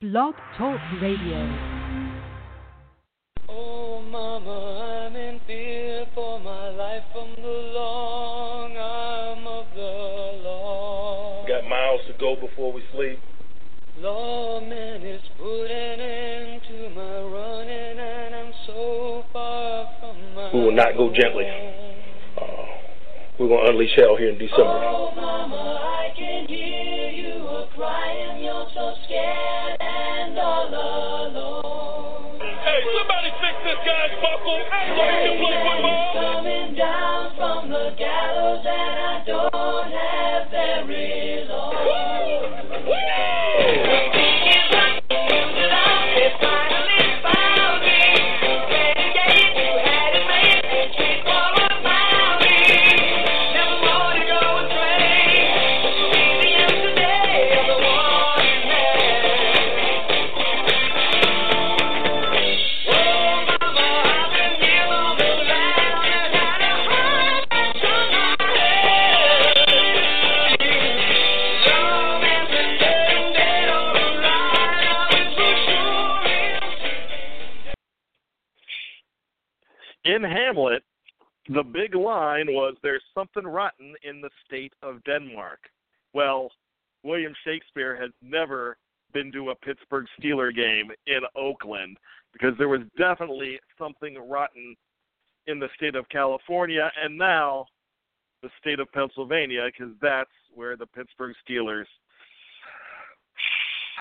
Blog Talk Radio. Oh, Mama, I'm in fear for my life from the long arm of the law. Got miles to go before we sleep. Lawman is putting an end to my running, and I'm so far from my. We will not go gently. We're going to unleash hell here in December. Oh, Mama, I can hear you a crying. You're so scared and all alone. Hey, somebody fix this guy's buckle. Hey, He's coming down from the gallows, and I don't have very long. In Hamlet, the big line was there's something rotten in the state of Denmark. Well, William Shakespeare had never been to a Pittsburgh Steeler game in Oakland because there was definitely something rotten in the state of California and now the state of Pennsylvania because that's where the Pittsburgh Steelers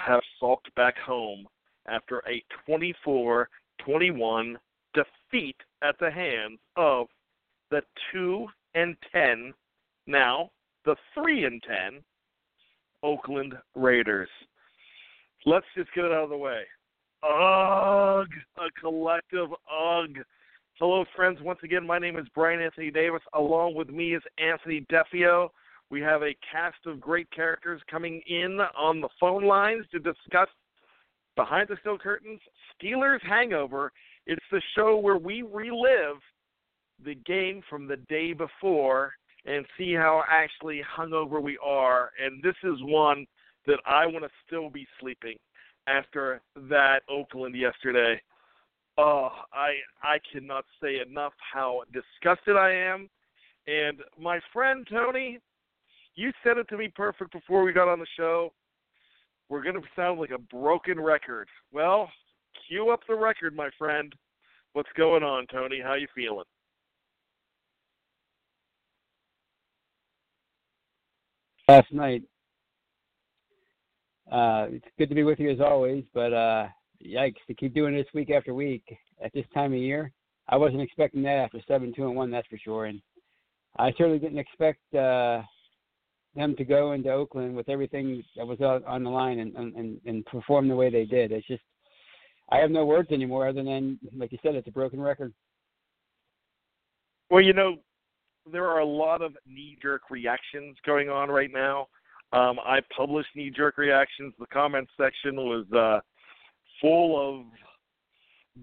have sulked back home after a 24 21 defeat at the hands of the 2 and 10, now the 3 and 10 Oakland Raiders. Let's just get it out of the way. Ugh, a collective ugh. Hello, friends. Once again, my name is Brian Anthony Davis. Along with me is Anthony Defeo. We have a cast of great characters coming in on the phone lines to discuss Behind the Steel Curtains, Steelers Hangover. It's the show where we relive the game from the day before and see how actually hungover we are. And this is one that I want to still be sleeping after that Oakland yesterday. Oh, I I cannot say enough how disgusted I am. And my friend Tony, you said it to me perfect before we got on the show. We're going to sound like a broken record. Well, cue up the record, my friend. What's going on, Tony? How you feeling? Last night. Uh, it's good to be with you as always, but uh, yikes to keep doing this week after week at this time of year. I wasn't expecting that after seven, two, and one. That's for sure. And I certainly didn't expect uh, them to go into Oakland with everything that was on, on the line and, and and perform the way they did. It's just I have no words anymore other than, like you said, it's a broken record. Well, you know, there are a lot of knee jerk reactions going on right now. Um, I published knee jerk reactions. The comment section was uh, full of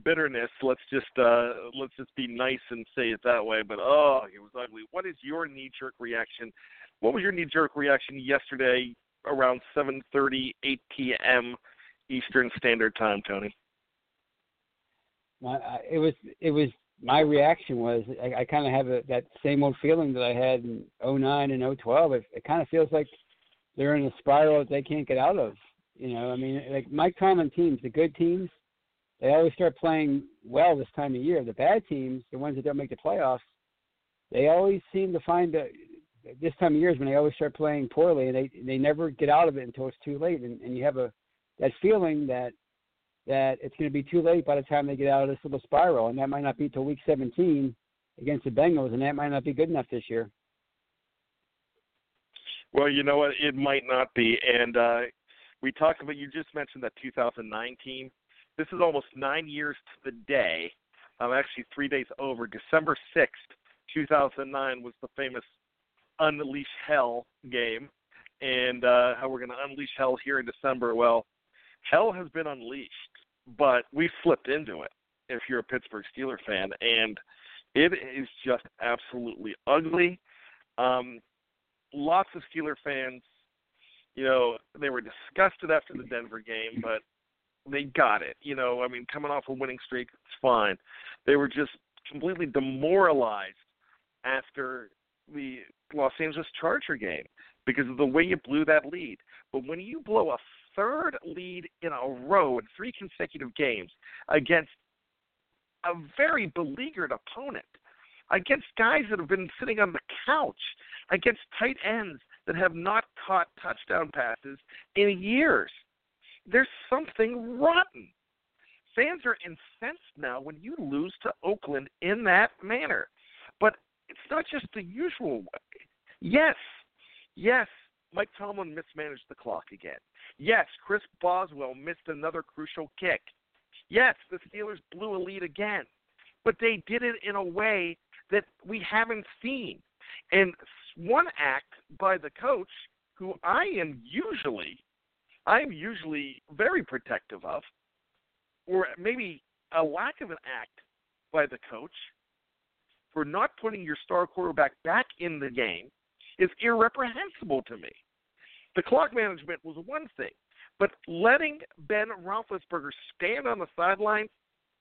bitterness. Let's just uh, let's just be nice and say it that way. But oh, it was ugly. What is your knee jerk reaction? What was your knee jerk reaction yesterday around 7:30, 8 p.m. Eastern Standard Time, Tony? My, it was it was my reaction was I, I kind of have a, that same old feeling that I had in 09 and 012. It, it kind of feels like they're in a spiral that they can't get out of. You know, I mean, like Mike Tomlin teams, the good teams, they always start playing well this time of year. The bad teams, the ones that don't make the playoffs, they always seem to find that this time of year is when they always start playing poorly, and they they never get out of it until it's too late, and, and you have a that feeling that that it's going to be too late by the time they get out of this little spiral, and that might not be till week 17 against the Bengals, and that might not be good enough this year. Well, you know what? It might not be, and uh, we talked about. You just mentioned that 2009 team. This is almost nine years to the day. I'm um, actually three days over. December 6th, 2009 was the famous Unleash Hell game, and uh, how we're going to unleash hell here in December. Well, hell has been unleashed, but we slipped into it. If you're a Pittsburgh Steeler fan, and it is just absolutely ugly. Um, lots of Steeler fans, you know, they were disgusted after the Denver game, but they got it. You know, I mean, coming off a winning streak, it's fine. They were just completely demoralized after the Los Angeles Charger game because of the way you blew that lead. But when you blow a third lead in a row in three consecutive games against a very beleaguered opponent, against guys that have been sitting on the couch, against tight ends that have not caught touchdown passes in years. There's something rotten. Fans are incensed now when you lose to Oakland in that manner. But it's not just the usual way. Yes, yes, Mike Tomlin mismanaged the clock again. Yes, Chris Boswell missed another crucial kick. Yes, the Steelers blew a lead again, but they did it in a way that we haven't seen. And one act by the coach, who I am usually, I am usually very protective of, or maybe a lack of an act by the coach for not putting your star quarterback back in the game is irreprehensible to me. The clock management was one thing, but letting Ben Roethlisberger stand on the sideline,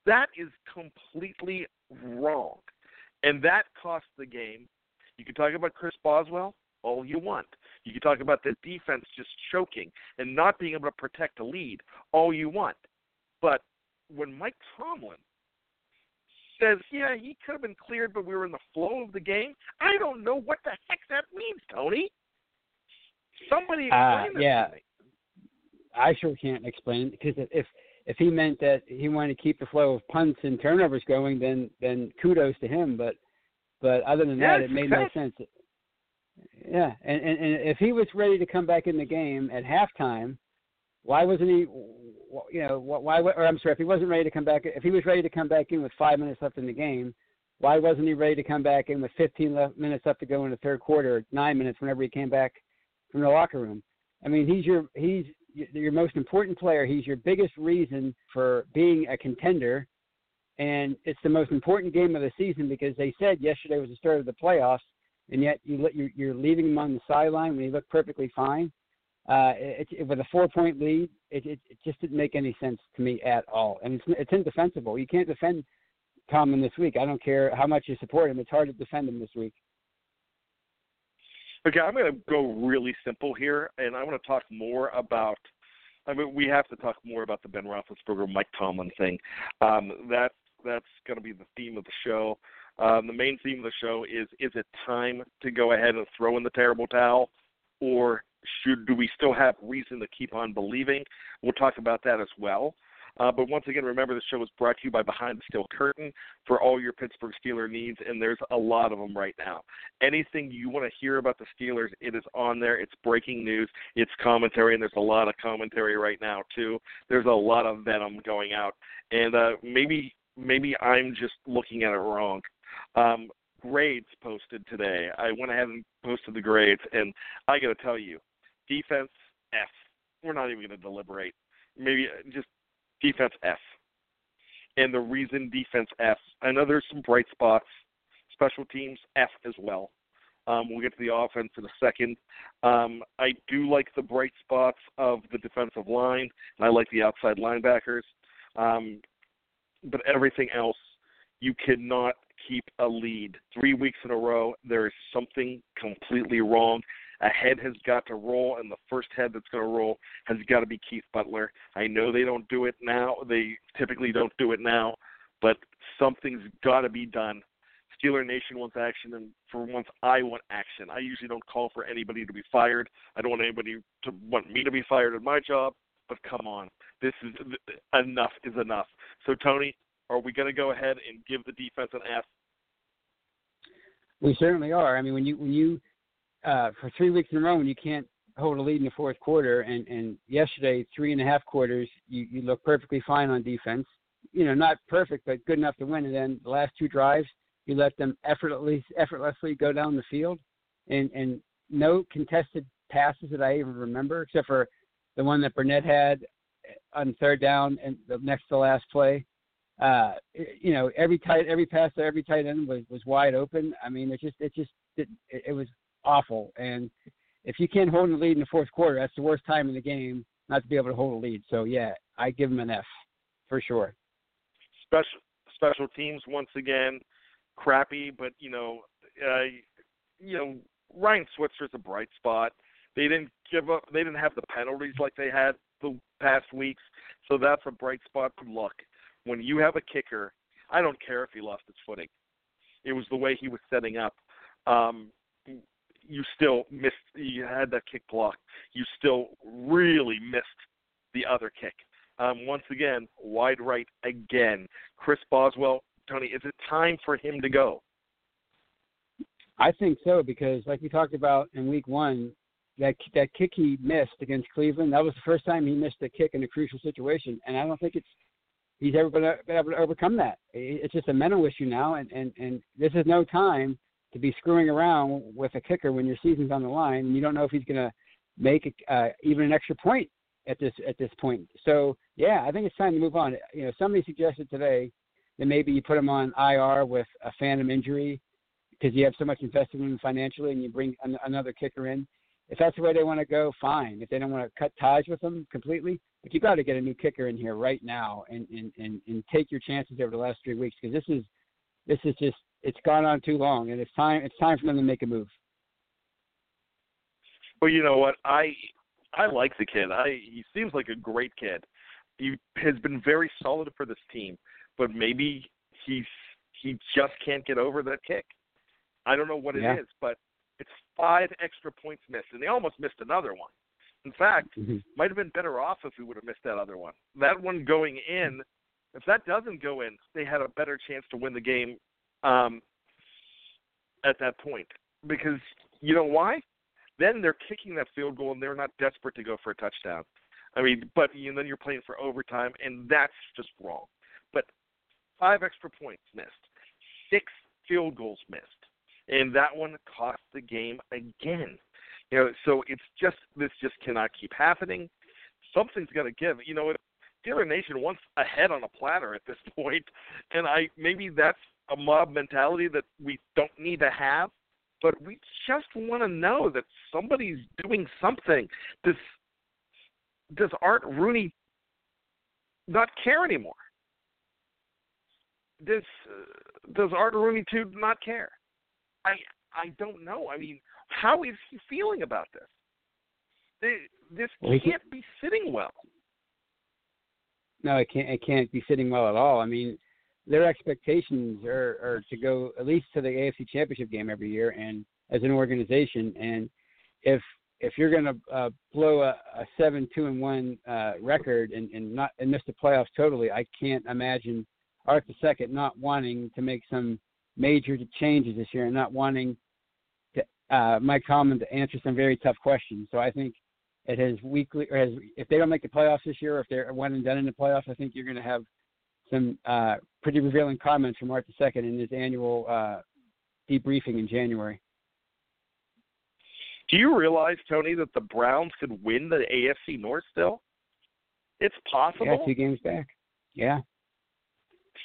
that is completely wrong. And that cost the game. You can talk about Chris Boswell all you want. You can talk about the defense just choking and not being able to protect a lead all you want. But when Mike Tomlin says, yeah, he could have been cleared, but we were in the flow of the game, I don't know what the heck that means, Tony. Somebody uh, explain uh, yeah. to me. I sure can't explain it because if if he meant that he wanted to keep the flow of punts and turnovers going, then then kudos to him. But but other than yeah, that, it made no sense. Yeah, and, and and if he was ready to come back in the game at halftime, why wasn't he? You know, why? Or I'm sorry, if he wasn't ready to come back, if he was ready to come back in with five minutes left in the game, why wasn't he ready to come back in with 15 left, minutes left to go in the third quarter, nine minutes whenever he came back from the locker room? I mean, he's your he's your most important player. He's your biggest reason for being a contender, and it's the most important game of the season because they said yesterday was the start of the playoffs, and yet you you're, leaving him on the sideline when he looked perfectly fine. Uh, it, it, with a four-point lead, it, it, it just didn't make any sense to me at all, and it's it's indefensible. You can't defend Tomlin this week. I don't care how much you support him; it's hard to defend him this week. Okay, I'm going to go really simple here, and I want to talk more about. I mean, we have to talk more about the Ben Roethlisberger, Mike Tomlin thing. Um, that that's going to be the theme of the show. Um, the main theme of the show is: Is it time to go ahead and throw in the terrible towel, or should do we still have reason to keep on believing? We'll talk about that as well. Uh, but once again, remember the show is brought to you by Behind the Steel Curtain for all your Pittsburgh Steeler needs, and there's a lot of them right now. Anything you want to hear about the Steelers, it is on there. It's breaking news, it's commentary, and there's a lot of commentary right now too. There's a lot of venom going out, and uh, maybe maybe I'm just looking at it wrong. Um, grades posted today. I went ahead and posted the grades, and I got to tell you, defense F. We're not even going to deliberate. Maybe uh, just defense F. And the reason defense F, I know there's some bright spots. Special teams F as well. Um, we'll get to the offense in a second. Um, I do like the bright spots of the defensive line, and I like the outside linebackers. Um, but everything else, you cannot keep a lead three weeks in a row. There is something completely wrong. A head has got to roll, and the first head that's going to roll has got to be Keith Butler. I know they don't do it now. They typically don't do it now, but something's got to be done. Steeler Nation wants action, and for once, I want action. I usually don't call for anybody to be fired. I don't want anybody to want me to be fired at my job. But come on, this is enough is enough. So Tony, are we going to go ahead and give the defense an F? We certainly are. I mean, when you when you uh, for three weeks in a row when you can't hold a lead in the fourth quarter, and and yesterday three and a half quarters you you look perfectly fine on defense. You know, not perfect, but good enough to win. And then the last two drives, you let them effortlessly effortlessly go down the field, and and no contested passes that I even remember, except for the one that Burnett had on third down and the next to last play uh, you know, every tight every pass to every tight end was was wide open. I mean, it just it just it, it was awful. And if you can't hold a lead in the fourth quarter, that's the worst time in the game not to be able to hold a lead. So yeah, I give them an F for sure. Special special teams once again, crappy, but you know, uh, you know, Ryan Switzer's a bright spot. They didn't give up. They didn't have the penalties like they had the past weeks, so that's a bright spot. Good luck when you have a kicker, I don't care if he lost his footing. It was the way he was setting up. Um, you still missed. You had that kick block. You still really missed the other kick. Um, once again, wide right again. Chris Boswell, Tony, is it time for him to go? I think so because, like we talked about in Week One, that that kick he missed against Cleveland, that was the first time he missed a kick in a crucial situation, and I don't think it's he's ever been able to overcome that. It's just a mental issue now, and and and this is no time to be screwing around with a kicker when your season's on the line and you don't know if he's going to make uh, even an extra point at this at this point. So yeah, I think it's time to move on. You know, somebody suggested today that maybe you put him on IR with a phantom injury because you have so much invested in him financially, and you bring an, another kicker in. If that's the way they want to go, fine. If they don't want to cut ties with him completely, but you got to get a new kicker in here right now and and and, and take your chances over the last three weeks because this is this is just it's gone on too long and it's time it's time for them to make a move. Well, you know what I I like the kid. I he seems like a great kid. He has been very solid for this team, but maybe he's he just can't get over that kick. I don't know what it yeah. is, but it's five extra points missed, and they almost missed another one. In fact, mm-hmm. might have been better off if we would have missed that other one. That one going in, if that doesn't go in, they had a better chance to win the game um, at that point. Because you know why? Then they're kicking that field goal and they're not desperate to go for a touchdown. I mean, but you know, then you're playing for overtime, and that's just wrong. But five extra points missed, six field goals missed, and that one cost the game again. You know, so it's just this just cannot keep happening. Something's got to give. You know, Steeler Nation wants a head on a platter at this point, and I maybe that's a mob mentality that we don't need to have, but we just want to know that somebody's doing something. Does does Art Rooney not care anymore? Does uh, does Art Rooney too not care? I I don't know. I mean, how is he feeling about this? This can't be sitting well. No, it can't. It can't be sitting well at all. I mean, their expectations are, are to go at least to the AFC Championship game every year, and as an organization, and if if you're going to uh, blow a, a seven two and one uh, record and, and not and miss the playoffs totally, I can't imagine Art the second not wanting to make some major changes this year and not wanting uh, Mike Tomlin to answer some very tough questions. So I think it has weekly, or has, if they don't make the playoffs this year, or if they're one and done in the playoffs, I think you're going to have some uh, pretty revealing comments from Art II in his annual uh, debriefing in January. Do you realize, Tony, that the Browns could win the AFC North still? It's possible. Yeah, two games back. Yeah.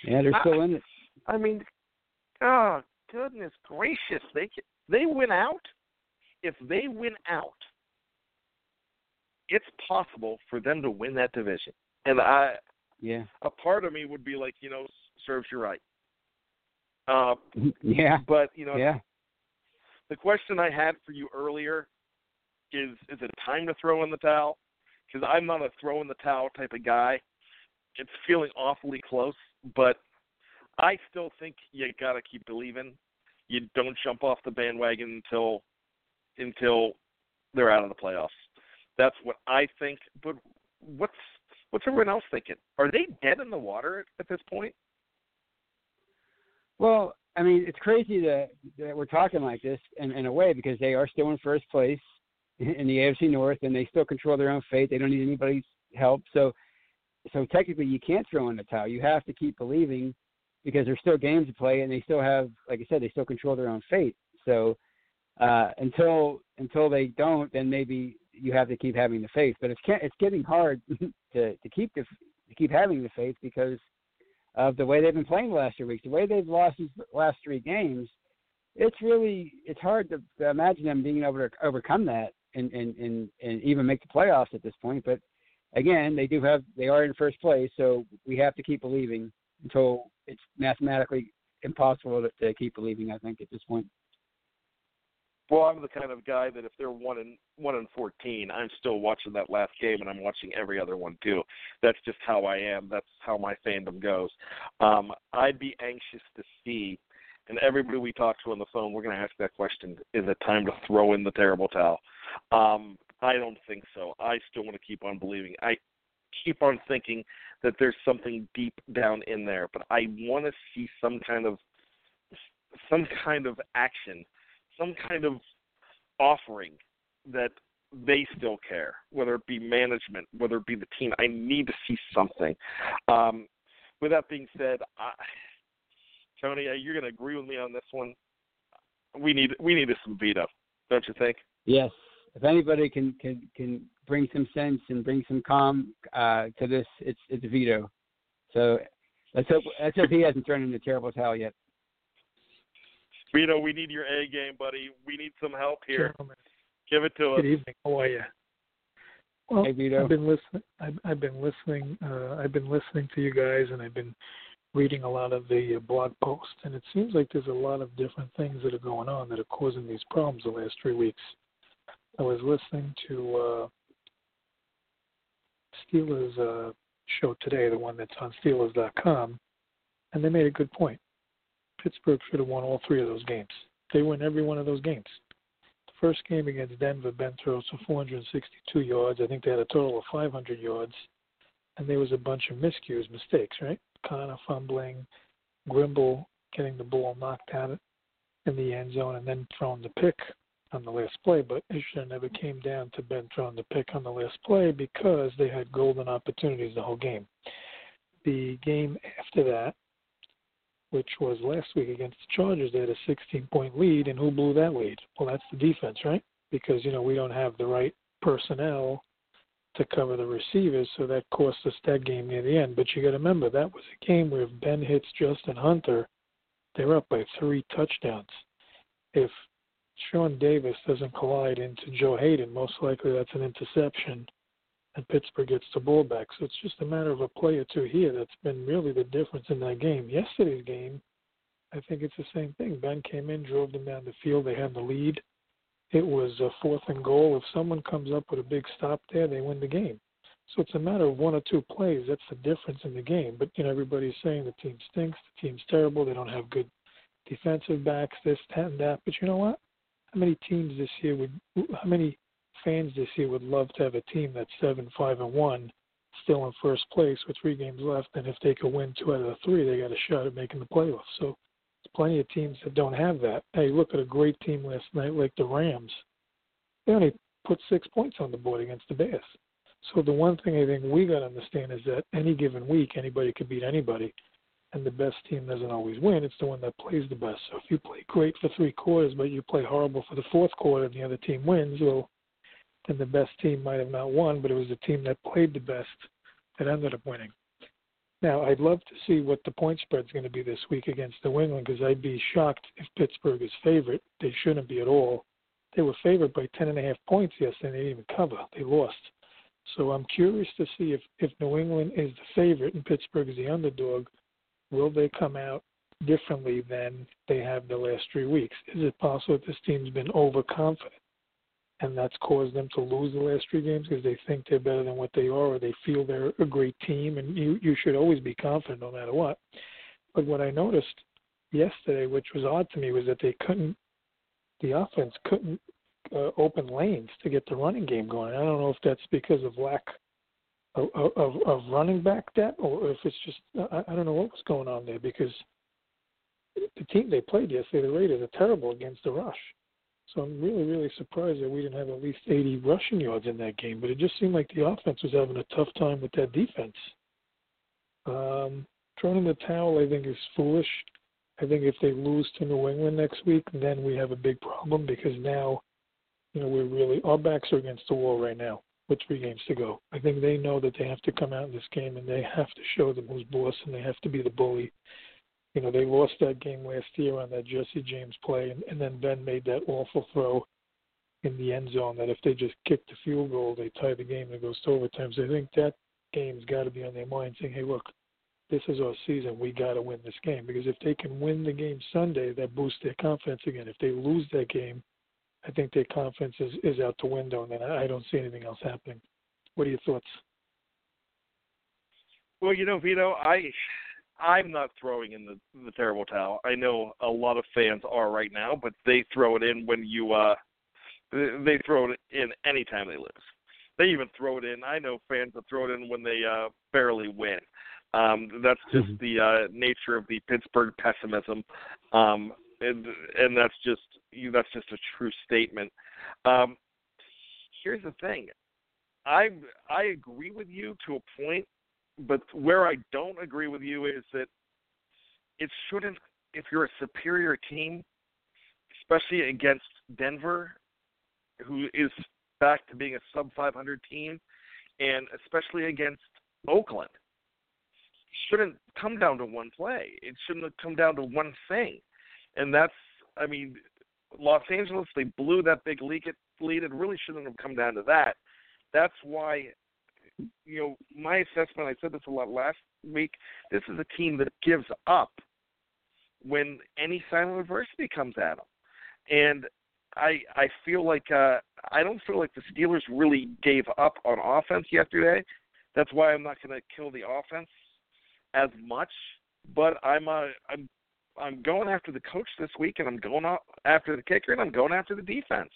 Yeah, they're still I, in it. I mean, oh goodness gracious, they they win out, if they win out, it's possible for them to win that division. And I, yeah, a part of me would be like, you know, serves you right. Uh, yeah, but you know, yeah. The question I had for you earlier is is it time to throw in the towel? Because I'm not a throw in the towel type of guy. It's feeling awfully close, but I still think you got to keep believing. You don't jump off the bandwagon until until they're out of the playoffs. That's what I think. But what's what's everyone else thinking? Are they dead in the water at this point? Well, I mean, it's crazy that, that we're talking like this in, in a way because they are still in first place in the AFC North and they still control their own fate. They don't need anybody's help. So, so technically, you can't throw in the towel. You have to keep believing because there's still games to play and they still have, like I said, they still control their own fate. So, uh, until until they don't, then maybe you have to keep having the faith. But it's it's getting hard to to keep the to keep having the faith because of the way they've been playing the last three weeks, the way they've lost these last three games. It's really it's hard to, imagine them being able to overcome that and, and and and even make the playoffs at this point. But again, they do have they are in first place, so we have to keep believing until it's mathematically impossible to, to keep believing. I think at this point. Well, I'm the kind of guy that if they're one and one and fourteen, I'm still watching that last game, and I'm watching every other one too. That's just how I am. That's how my fandom goes. Um, I'd be anxious to see, and everybody we talk to on the phone, we're going to ask that question: Is it time to throw in the terrible towel? Um, I don't think so. I still want to keep on believing. I keep on thinking that there's something deep down in there, but I want to see some kind of some kind of action some kind of offering that they still care, whether it be management, whether it be the team. I need to see something. Um, with that being said, I, Tony, you're going to agree with me on this one. We need we need some Vito, don't you think? Yes. If anybody can can can bring some sense and bring some calm uh, to this, it's it's Vito. So let's hope let's hope he hasn't turned into terrible towel yet. Vito, we need your A game, buddy. We need some help here. Gentlemen. Give it to us. Good evening. How are you? Well, Hey, Vito. I've been listening. I've, I've been listening. Uh, I've been listening to you guys, and I've been reading a lot of the uh, blog posts. And it seems like there's a lot of different things that are going on that are causing these problems the last three weeks. I was listening to uh, Steelers uh, show today, the one that's on Steelers.com, and they made a good point. Pittsburgh should have won all three of those games. They win every one of those games. The first game against Denver, Ben throws for 462 yards. I think they had a total of 500 yards, and there was a bunch of miscues, mistakes, right? Conner fumbling, Grimble getting the ball knocked out in the end zone, and then throwing the pick on the last play. But it should have never came down to Ben throwing the pick on the last play because they had golden opportunities the whole game. The game after that, which was last week against the Chargers. They had a 16 point lead, and who blew that lead? Well, that's the defense, right? Because, you know, we don't have the right personnel to cover the receivers, so that cost us that game near the end. But you got to remember, that was a game where if Ben hits Justin Hunter, they're up by three touchdowns. If Sean Davis doesn't collide into Joe Haden, most likely that's an interception and Pittsburgh gets the ball back. So it's just a matter of a play or two here that's been really the difference in that game. Yesterday's game, I think it's the same thing. Ben came in, drove them down the field. They had the lead. It was a fourth and goal. If someone comes up with a big stop there, they win the game. So it's a matter of one or two plays. That's the difference in the game. But you know, everybody's saying the team stinks, the team's terrible, they don't have good defensive backs, this, that, and that. But you know what? How many teams this year would? How many fans this year would love to have a team that's seven, five, and one, still in first place with three games left, and if they could win two out of the three, they got a shot at making the playoffs. So there's plenty of teams that don't have that. Hey, look at a great team last night like the Rams. They only put six points on the board against the Bears. So the one thing I think we got to understand is that any given week, anybody could beat anybody, and the best team doesn't always win. It's the one that plays the best. So if you play great for three quarters, but you play horrible for the fourth quarter, and the other team wins, well, and the best team might have not won, but it was the team that played the best that ended up winning. Now, I'd love to see what the point spread is going to be this week against New England because I'd be shocked if Pittsburgh is favorite. They shouldn't be at all. They were favored by ten and a half points yesterday. They didn't even cover. They lost. So I'm curious to see if if New England is the favorite and Pittsburgh is the underdog, will they come out differently than they have the last three weeks? Is it possible that this team's been overconfident? And that's caused them to lose the last three games because they think they're better than what they are, or they feel they're a great team. And you you should always be confident no matter what. But what I noticed yesterday, which was odd to me, was that they couldn't, the offense couldn't uh, open lanes to get the running game going. I don't know if that's because of lack of, of, of running back depth, or if it's just I, I don't know what was going on there because the team they played yesterday, the Raiders, are terrible against the rush. So I'm really, really surprised that we didn't have at least 80 rushing yards in that game. But it just seemed like the offense was having a tough time with that defense. Um, throwing in the towel, I think, is foolish. I think if they lose to New England next week, then we have a big problem because now, you know, we're really our backs are against the wall right now with three games to go. I think they know that they have to come out in this game and they have to show them who's boss and they have to be the bully you know, they lost that game last year on that Jesse James play, and, and then Ben made that awful throw in the end zone that if they just kick the field goal, they tie the game and it goes to overtime. So I think that game's got to be on their mind, saying, "Hey, look, this is our season. We got to win this game because if they can win the game Sunday, that boosts their confidence again. If they lose that game, I think their confidence is, is out the window, and then I don't see anything else happening. What are your thoughts? Well, you know, Vito, I I'm not throwing in the the terrible towel. I know a lot of fans are right now, but they throw it in when you uh they throw it in any time they lose. They even throw it in. I know fans that throw it in when they uh barely win. Um that's just mm-hmm. the uh nature of the Pittsburgh pessimism. Um and and that's just you that's just a true statement. Um here's the thing. I I agree with you to a point but where I don't agree with you is that it shouldn't, if you're a superior team, especially against Denver, who is back to being a sub 500 team, and especially against Oakland, shouldn't come down to one play. It shouldn't come down to one thing, and that's, I mean, Los Angeles they blew that big lead. Lead it really shouldn't have come down to that. That's why you know, my assessment, I said this a lot last week, this is a team that gives up when any sign of adversity comes at them. And I I feel like uh I don't feel like the Steelers really gave up on offense yesterday. That's why I'm not going to kill the offense as much, but I'm uh I'm I'm going after the coach this week and I'm going out after the kicker and I'm going after the defense.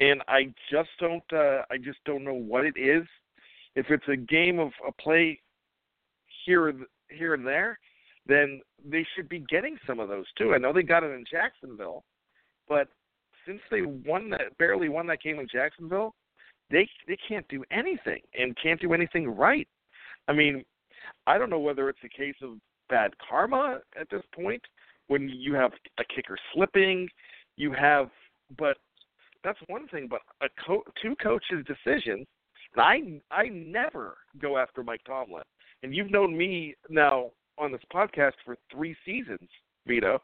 And I just don't uh I just don't know what it is if it's a game of a play here here and there, then they should be getting some of those too. I know they got it in Jacksonville, but since they won that barely won that game in Jacksonville, they they can't do anything and can't do anything right. I mean, I don't know whether it's a case of bad karma at this point when you have a kicker slipping, you have but that's one thing, but a co- two coaches' decisions I I never go after Mike Tomlin, and you've known me now on this podcast for three seasons, Vito.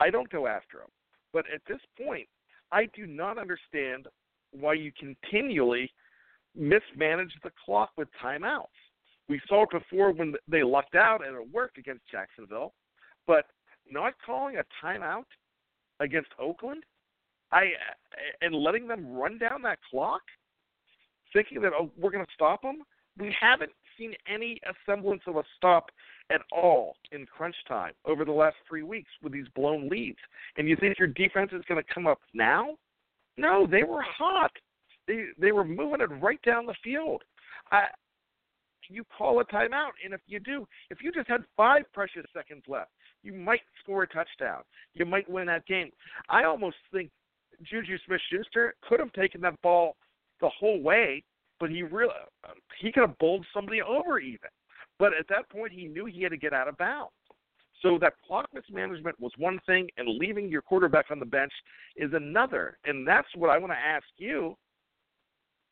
I don't go after him, but at this point, I do not understand why you continually mismanage the clock with timeouts. We saw it before when they lucked out and it worked against Jacksonville, but not calling a timeout against Oakland, I and letting them run down that clock thinking that oh, we're going to stop them. We haven't seen any semblance of a stop at all in crunch time over the last three weeks with these blown leads. And you think your defense is going to come up now? No, they were hot. They they were moving it right down the field. I, you call a timeout, and if you do, if you just had five precious seconds left, you might score a touchdown. You might win that game. I almost think Juju Smith-Schuster could have taken that ball the whole way, but he really um, he could have bowled somebody over even. But at that point, he knew he had to get out of bounds. So that clock mismanagement was one thing, and leaving your quarterback on the bench is another. And that's what I want to ask you.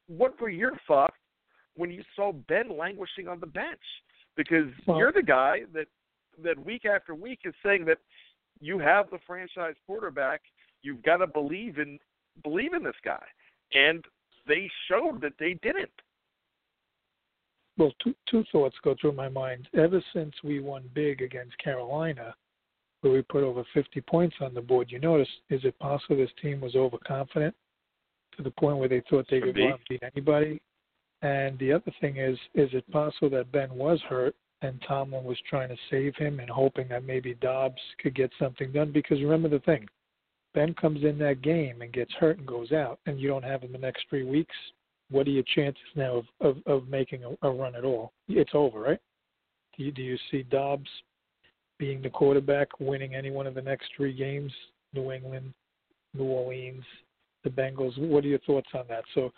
What were your thoughts when you saw Ben languishing on the bench? Because well, you're the guy that that week after week is saying that you have the franchise quarterback. You've got to believe in believe in this guy. And they showed that they didn't. Well, two two thoughts go through my mind. Ever since we won big against Carolina, where we put over 50 points on the board, you notice is it possible this team was overconfident to the point where they thought they Could go out and beat anybody. And the other thing is, is it possible that Ben was hurt and Tomlin was trying to save him and hoping that maybe Dobbs could get something done? Because remember the thing, Ben comes in that game and gets hurt and goes out, and you don't have him the next three weeks. What are your chances now of of, of making a, a run at all? It's over, right? Do you, do you see Dobbs being the quarterback, winning any one of the next three games? New England, New Orleans, the Bengals. What are your thoughts on that? So,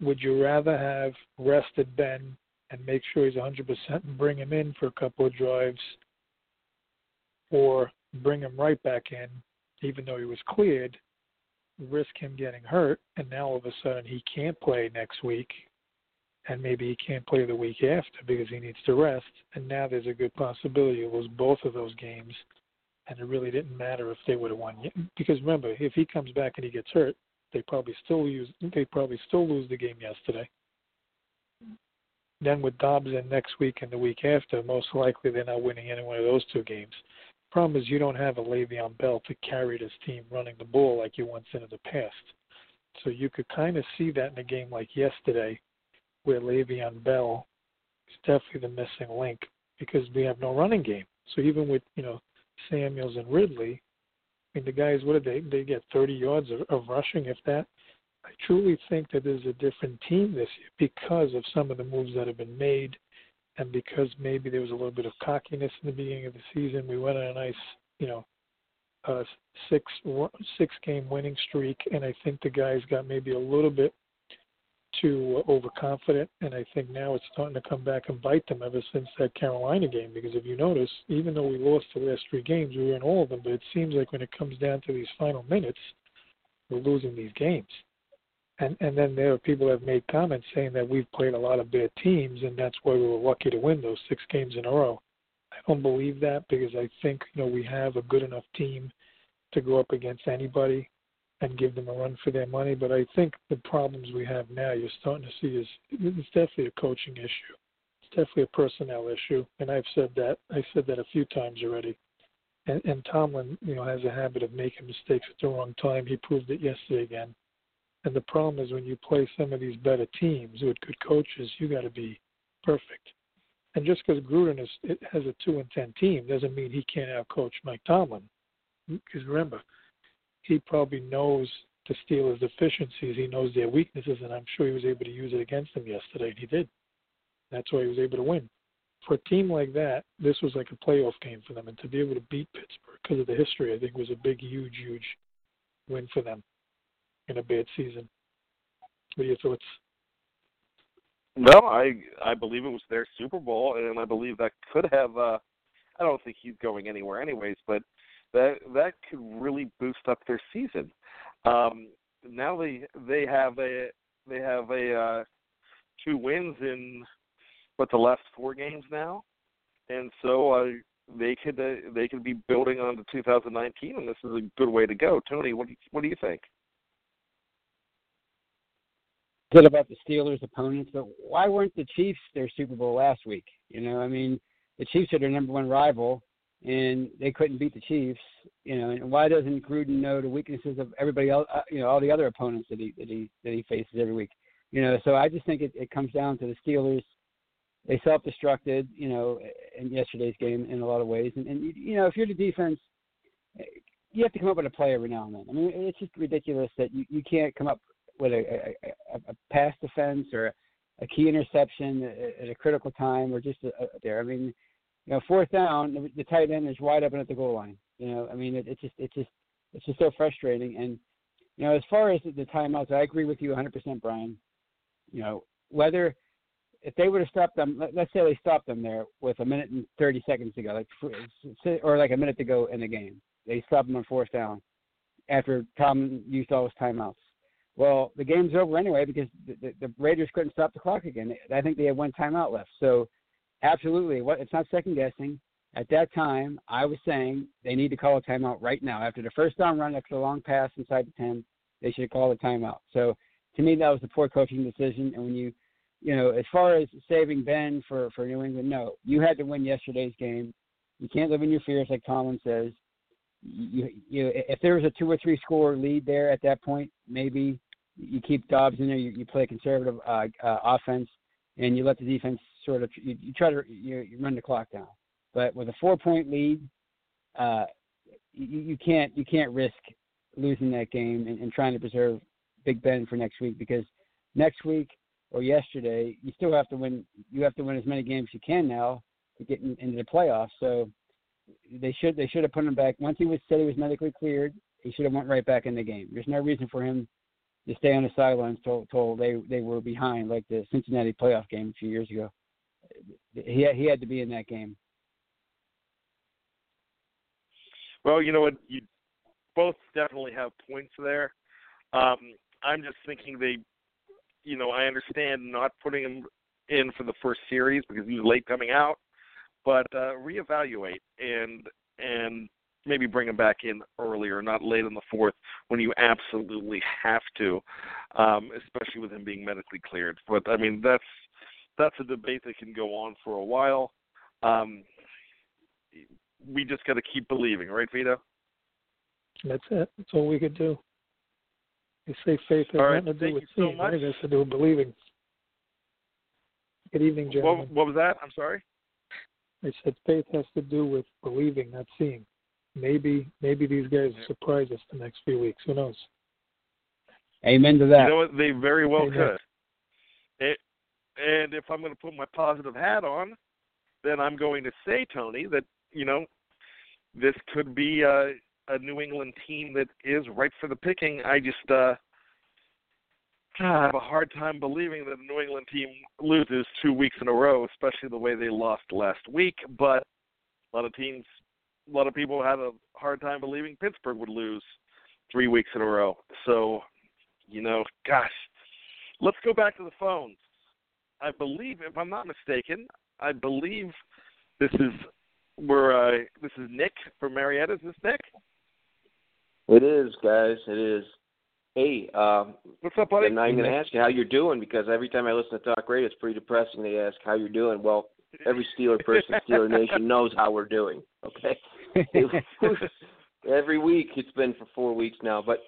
would you rather have rested Ben and make sure he's 100% and bring him in for a couple of drives, or bring him right back in, even though he was cleared, risk him getting hurt, and now all of a sudden he can't play next week, and maybe he can't play the week after because he needs to rest, and now there's a good possibility he'll lose both of those games, and it really didn't matter if they would have won. Because remember, if he comes back and he gets hurt, they probably still use they probably still lose the game yesterday. Then with Dobbs in next week and the week after, most likely they're not winning any one of those two games. Problem is you don't have a Le'Veon Bell to carry this team running the ball like you once did in the past. So you could kind of see that in a game like yesterday, where Le'Veon Bell is definitely the missing link because we have no running game. So even with you know Samuels and Ridley, I mean the guys what did they they get 30 yards of, of rushing if that. I truly think that there's a different team this year because of some of the moves that have been made and because maybe there was a little bit of cockiness in the beginning of the season. We went on a nice, you know, uh, six six game winning streak, and I think the guys got maybe a little bit too overconfident, and I think now it's starting to come back and bite them ever since that Carolina game. Because if you notice, even though we lost the last three games, we were in all of them, but it seems like when it comes down to these final minutes, we're losing these games. And and then there are people that have made comments saying that we've played a lot of bad teams, and that's why we were lucky to win those six games in a row. I don't believe that because I think you know we have a good enough team to go up against anybody and give them a run for their money. But I think the problems we have now, you're starting to see, is it's definitely a coaching issue. It's definitely a personnel issue, and I've said that. I've said that a few times already. And, and Tomlin, you know, has a habit of making mistakes at the wrong time. He proved it yesterday again. And the problem is when you play some of these better teams with good coaches, you got to be perfect. And just because Gruden is it has a two and ten team doesn't mean he can't outcoach Mike Tomlin. Because remember, he probably knows the Steelers' deficiencies. He knows their weaknesses, and I'm sure he was able to use it against them yesterday, and he did. That's why he was able to win. For a team like that, this was like a playoff game for them, and to be able to beat Pittsburgh because of the history, I think was a big, huge, huge win for them in a bad season. What are your thoughts? Well, I I believe it was their Super Bowl, and I believe that could have. uh I don't think he's going anywhere, anyways, but that that could really boost up their season. Um, now they they have a they have a uh, two wins in what the last four games now, and so uh, they could uh, they could be building on to 2019, and this is a good way to go. Tony, what do you, what do you think? Good about the Steelers' opponents, but why weren't the Chiefs their Super Bowl last week? You know, I mean, the Chiefs are their number one rival, and they couldn't beat the Chiefs. You know, and why doesn't Gruden know the weaknesses of everybody else? Uh, you know, all the other opponents that he that he that he faces every week. You know, so I just think it, it comes down to the Steelers. They self-destructed, you know, in yesterday's game in a lot of ways. And, and you know, if you're the defense, you have to come up with a play every now and then. I mean, it's just ridiculous that you you can't come up with a, a, a, pass defense or a key interception at a critical time or just a, a, there. I mean, you know, fourth down, the, tight end is wide open at the goal line. You know, I mean, it, it's just it's just it's just so frustrating. And you know, as far as the, timeouts, I agree with you 100%, Brian. You know, whether if they would have stopped them, let, let's say they stopped them there with a minute and 30 seconds to go, like or like a minute to go in the game, they stopped them on fourth down after Tom used all his timeouts. Well, the game's over anyway because the, the, the Raiders couldn't stop the clock again. I think they had one timeout left. So, absolutely, what it's not second guessing. At that time, I was saying they need to call a timeout right now. After the first down run, after the long pass inside the 10, they should call a timeout. So, to me, that was a poor coaching decision. And when you, you know, as far as saving Ben for, for New England, no. You had to win yesterday's game. You can't live in your fears, like Tomlin says. You, you, if there was a two or three score lead there at that point, maybe you keep Dobbs in there, you, you play a conservative uh, uh, offense, and you let the defense sort of you, you try to you, you run the clock down. But with a four point lead, uh, you, you can't you can't risk losing that game and, and trying to preserve Big Ben for next week because next week or yesterday you still have to win. You have to win as many games as you can now to get in, into the playoffs. So they should they should have put him back once he was said he was medically cleared. He should have went right back in the game. There's no reason for him to stay on the sidelines till, till they they were behind, like the Cincinnati playoff game a few years ago. He he had to be in that game. Well, you know what? You both definitely have points there. Um, I'm just thinking they, you know, I understand not putting him in for the first series because he was late coming out, but uh, reevaluate and and maybe bring him back in earlier, not late in the fourth when you absolutely have to, um, especially with him being medically cleared. But I mean, that's that's a debate that can go on for a while. Um, we just got to keep believing, right, Vito? That's it. That's all we could do. They say faith has right, nothing to do thank with you so seeing. much. It has to do with believing. Good evening, gentlemen. What, what was that? I'm sorry. I said faith has to do with believing, not seeing. Maybe maybe these guys Yeah. surprise us the next few weeks. Who knows? Amen to that. You know what? They very well Amen. could. It, and if I'm going to put my positive hat on, then I'm going to say, Tony, that you know this could be a, a New England team that is right for the picking. I just uh, I have a hard time believing that a New England team loses two weeks in a row, especially the way they lost last week. But a lot of teams, a lot of people had a hard time believing Pittsburgh would lose three weeks in a row. So, you know, gosh, let's go back to the phones. I believe, if I'm not mistaken, I believe this is where uh, this is Nick from Marietta. Is this Nick? It is, guys. It is. Hey, um, What's up, buddy? And I'm not even going to ask you how you're doing because every time I listen to talk radio, it's pretty depressing. They ask how you're doing. Well, every Steeler person, Steeler Nation knows how we're doing. Okay, every week it's been for four weeks now. But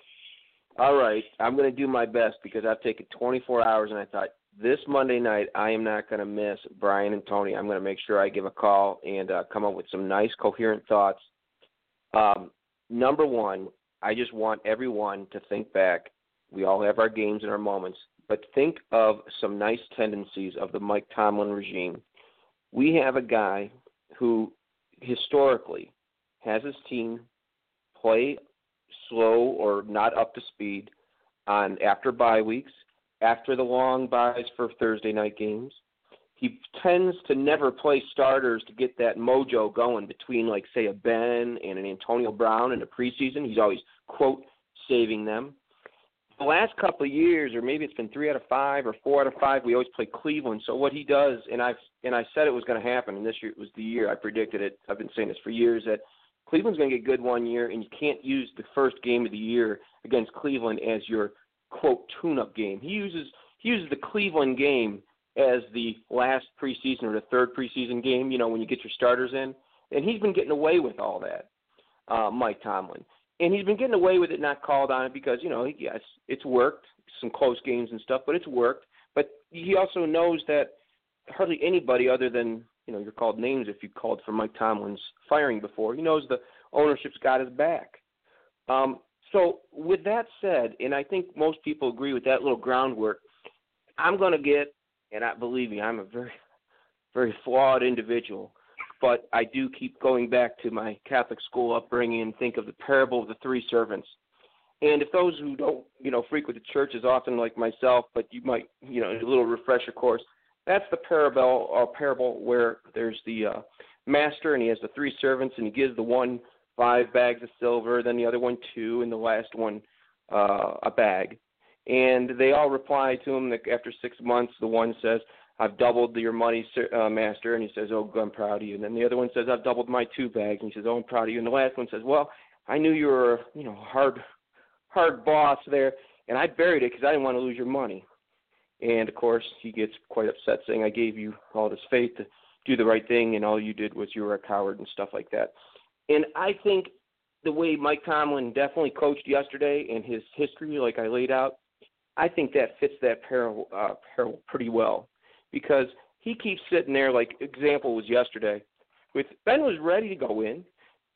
all right, I'm going to do my best because I've taken 24 hours and I thought this Monday night I am not going to miss Brian and Tony. I'm going to make sure I give a call and uh, come up with some nice, coherent thoughts. Um, number one, I just want everyone to think back. We all have our games and our moments, but think of some nice tendencies of the Mike Tomlin regime. We have a guy who historically has his team play slow or not up to speed on after bye weeks, after the long byes for Thursday night games. He tends to never play starters to get that mojo going between, like, say, a Ben and an Antonio Brown in the preseason. He's always, quote, saving them. The last couple of years, or maybe it's been three out of five or four out of five, we always play Cleveland. So what he does, and I and I said it was going to happen, and this year it was the year I predicted it. I've been saying this for years that Cleveland's going to get good one year, and you can't use the first game of the year against Cleveland as your quote tune-up game. He uses he uses the Cleveland game as the last preseason or the third preseason game. You know when you get your starters in, and he's been getting away with all that. Uh, Mike Tomlin, and he's been getting away with it, not called on it because you know yes, it's worked, some close games and stuff, but it's worked. But he also knows that hardly anybody other than you know you're called names if you called for Mike Tomlin's firing before. He knows the ownership's got his back. Um, so with that said, and I think most people agree with that little groundwork, I'm going to get, and I believe me, I'm a very, very flawed individual, but I do keep going back to my Catholic school upbringing and think of the parable of the three servants. And if those who don't, you know, frequent the church as often like myself, but you might, you know, a little refresher course, that's the parable, uh, parable where there's the uh, master and he has the three servants and he gives the one five bags of silver, then the other one two, and the last one uh, a bag. And they all reply to him that after six months, the one says, I've doubled your money, sir, uh, master. And he says, Oh, I'm proud of you. And then the other one says, I've doubled my two bags. And he says, Oh, I'm proud of you. And the last one says, Well, I knew you were, you know, hard, hard boss there, and I buried it because I didn't want to lose your money. And of course, he gets quite upset, saying, I gave you all this faith to do the right thing, and all you did was you were a coward and stuff like that. And I think the way Mike Tomlin definitely coached yesterday and his history, like I laid out, I think that fits that parallel, uh, parallel pretty well because he keeps sitting there. Like example was yesterday, with Ben was ready to go in.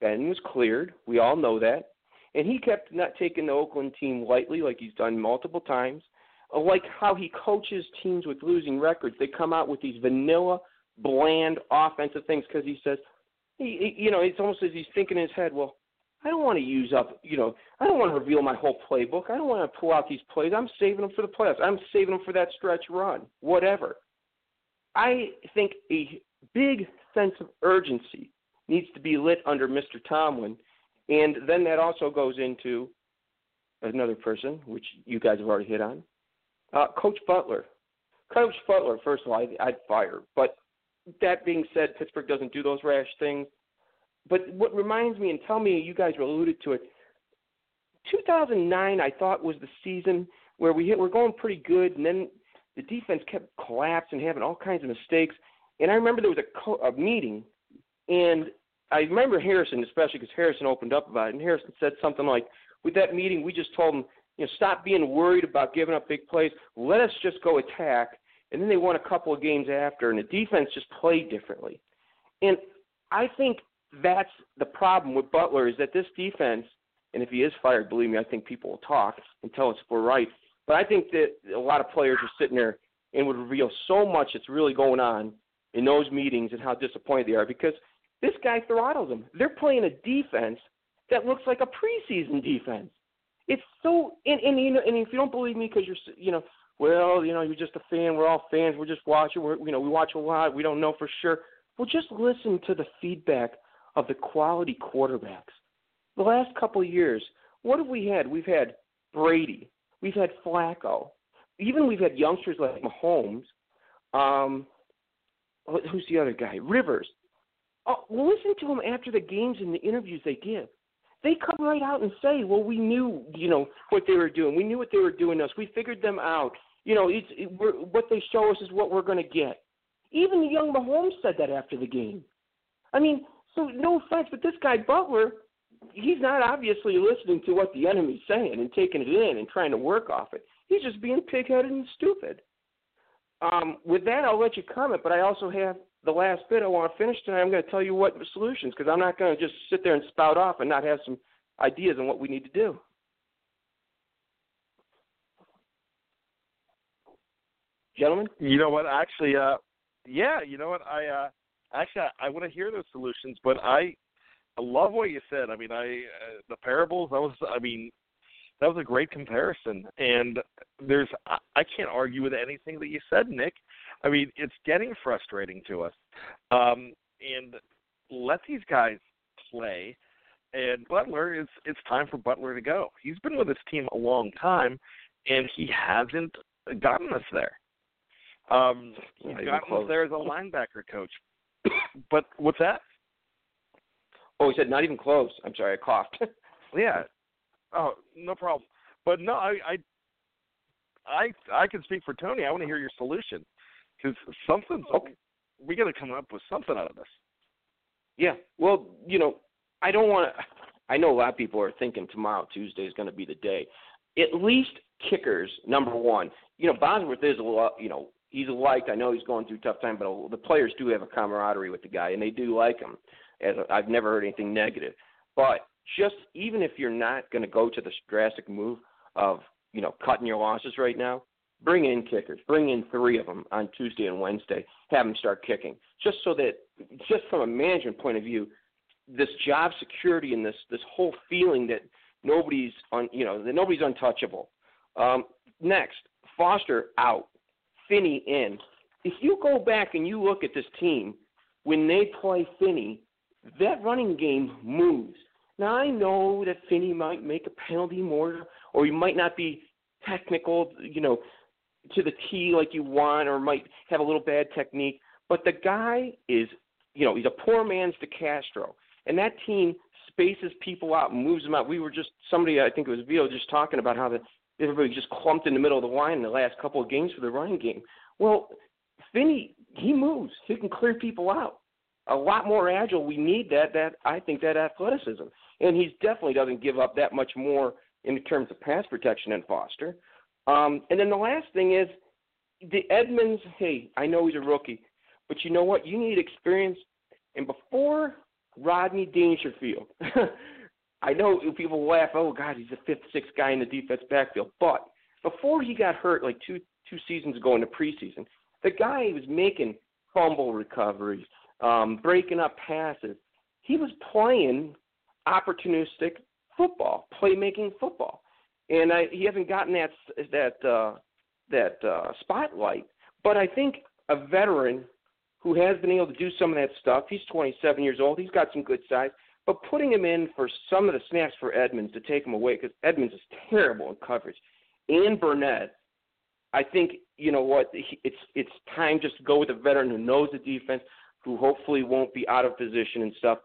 Ben was cleared. We all know that, and he kept not taking the Oakland team lightly, like he's done multiple times. Like how he coaches teams with losing records, they come out with these vanilla, bland offensive things because he says, he, he, you know, it's almost as he's thinking in his head, well, I don't want to use up, you know, I don't want to reveal my whole playbook. I don't want to pull out these plays. I'm saving them for the playoffs. I'm saving them for that stretch run, whatever. I think a big sense of urgency needs to be lit under Mr. Tomlin, and then that also goes into another person, which you guys have already hit on, uh, Coach Butler. Coach Butler, first of all, I'd, I'd fire. But that being said, Pittsburgh doesn't do those rash things. But what reminds me, and tell me, you guys alluded to it. 2009, I thought was the season where we hit. We're going pretty good, and then the defense kept collapsing, having all kinds of mistakes. And I remember there was a, co- a meeting, and I remember Harrison, especially because Harrison opened up about it, and Harrison said something like, "With that meeting, we just told them, you know, stop being worried about giving up big plays. Let us just go attack." And then they won a couple of games after, and the defense just played differently. And I think that's the problem with Butler is that this defense, and if he is fired, believe me, I think people will talk and tell us if we're right. But I think that a lot of players are sitting there and would reveal so much that's really going on in those meetings and how disappointed they are because this guy throttles them. They're playing a defense that looks like a preseason defense. It's so and and you know and if you don't believe me because you're you know well you know you're just a fan we're all fans we're just watching we're you know we watch a lot we don't know for sure well just listen to the feedback of the quality quarterbacks. The last couple of years, what have we had? We've had Brady, we've had Flacco, even we've had youngsters like Mahomes. Um, who's the other guy? Rivers. Oh, listen to them after the games and the interviews they give. They come right out and say, "Well, we knew, you know, what they were doing. We knew what they were doing us. We figured them out. You know, it's it, we're, what they show us is what we're going to get." Even the young Mahomes said that after the game. I mean, so no offense, but this guy Butler, he's not obviously listening to what the enemy's saying and taking it in and trying to work off it. He's just being pigheaded and stupid. Um, with that, I'll let you comment, but I also have the last bit I want to finish tonight. I'm going to tell you what solutions because I'm not going to just sit there and spout off and not have some ideas on what we need to do. Gentlemen, you know what? Actually, uh, yeah, you know what? I uh, actually, I, I want to hear those solutions, but I, I love what you said. I mean, I uh, the parables. That was, I mean, that was a great comparison, and there's I, I can't argue with anything that you said, Nick. I mean, it's getting frustrating to us, um, and let these guys play. And Butler is it's time for Butler to go. He's been with his team a long time, and he hasn't gotten us there. Um, he's gotten us there as a linebacker coach, but what's that? Oh, he said not even close. I'm sorry, I coughed. yeah. Oh, no problem. But no, I, I, I, I can speak for Tony. I want to hear your solution because something's okay. We got to come up with something out of this. Yeah. Well, you know, I don't want to. I know a lot of people are thinking tomorrow, Tuesday, is going to be the day. At least kickers, number one. You know, Boswell is a lot. You know, he's liked. I know he's going through a tough time, but the players do have a camaraderie with the guy, and they do like him. As I've never heard anything negative. But just even if you're not going to go to the drastic move of you know cutting your losses right now, bring in kickers. Bring in three of them on Tuesday and Wednesday. Have them start kicking, just so that just from a management point of view, this job security and this this whole feeling that nobody's on you know that nobody's untouchable. Um, next, Foster out. Finney in. If you go back and you look at this team, when they play Finney, that running game moves. Now I know that Finney might make a penalty more, or he might not be technical, you know, to the T like you want, or might have a little bad technique. But the guy is, you know, he's a poor man's DeCastro, and that team spaces people out moves them out. We were just somebody, I think it was Vito, just talking about how the everybody just clumped in the middle of the line in the last couple of games for the running game. Well, Finney, he moves. He can clear people out. A lot more agile. We need that. That I think that athleticism, and he definitely doesn't give up that much more in terms of pass protection than Foster. Um, and then the last thing is the Edmunds. Hey, I know he's a rookie, but you know what? You need experience. And before Rodney Dangerfield, I know people laugh. Oh God, he's the fifth, sixth guy in the defense backfield. But before he got hurt, like two two seasons ago in the preseason, the guy was making fumble recoveries, um, breaking up passes. He was playing opportunistic football, playmaking football, and I, he hasn't gotten that that uh, that uh, spotlight. But I think a veteran who has been able to do some of that stuff. He's 27 years old. He's got some good size. But putting him in for some of the snaps for Edmunds to take him away because Edmunds is terrible in coverage, and Burnett, I think you know what it's it's time just to go with a veteran who knows the defense, who hopefully won't be out of position and stuff.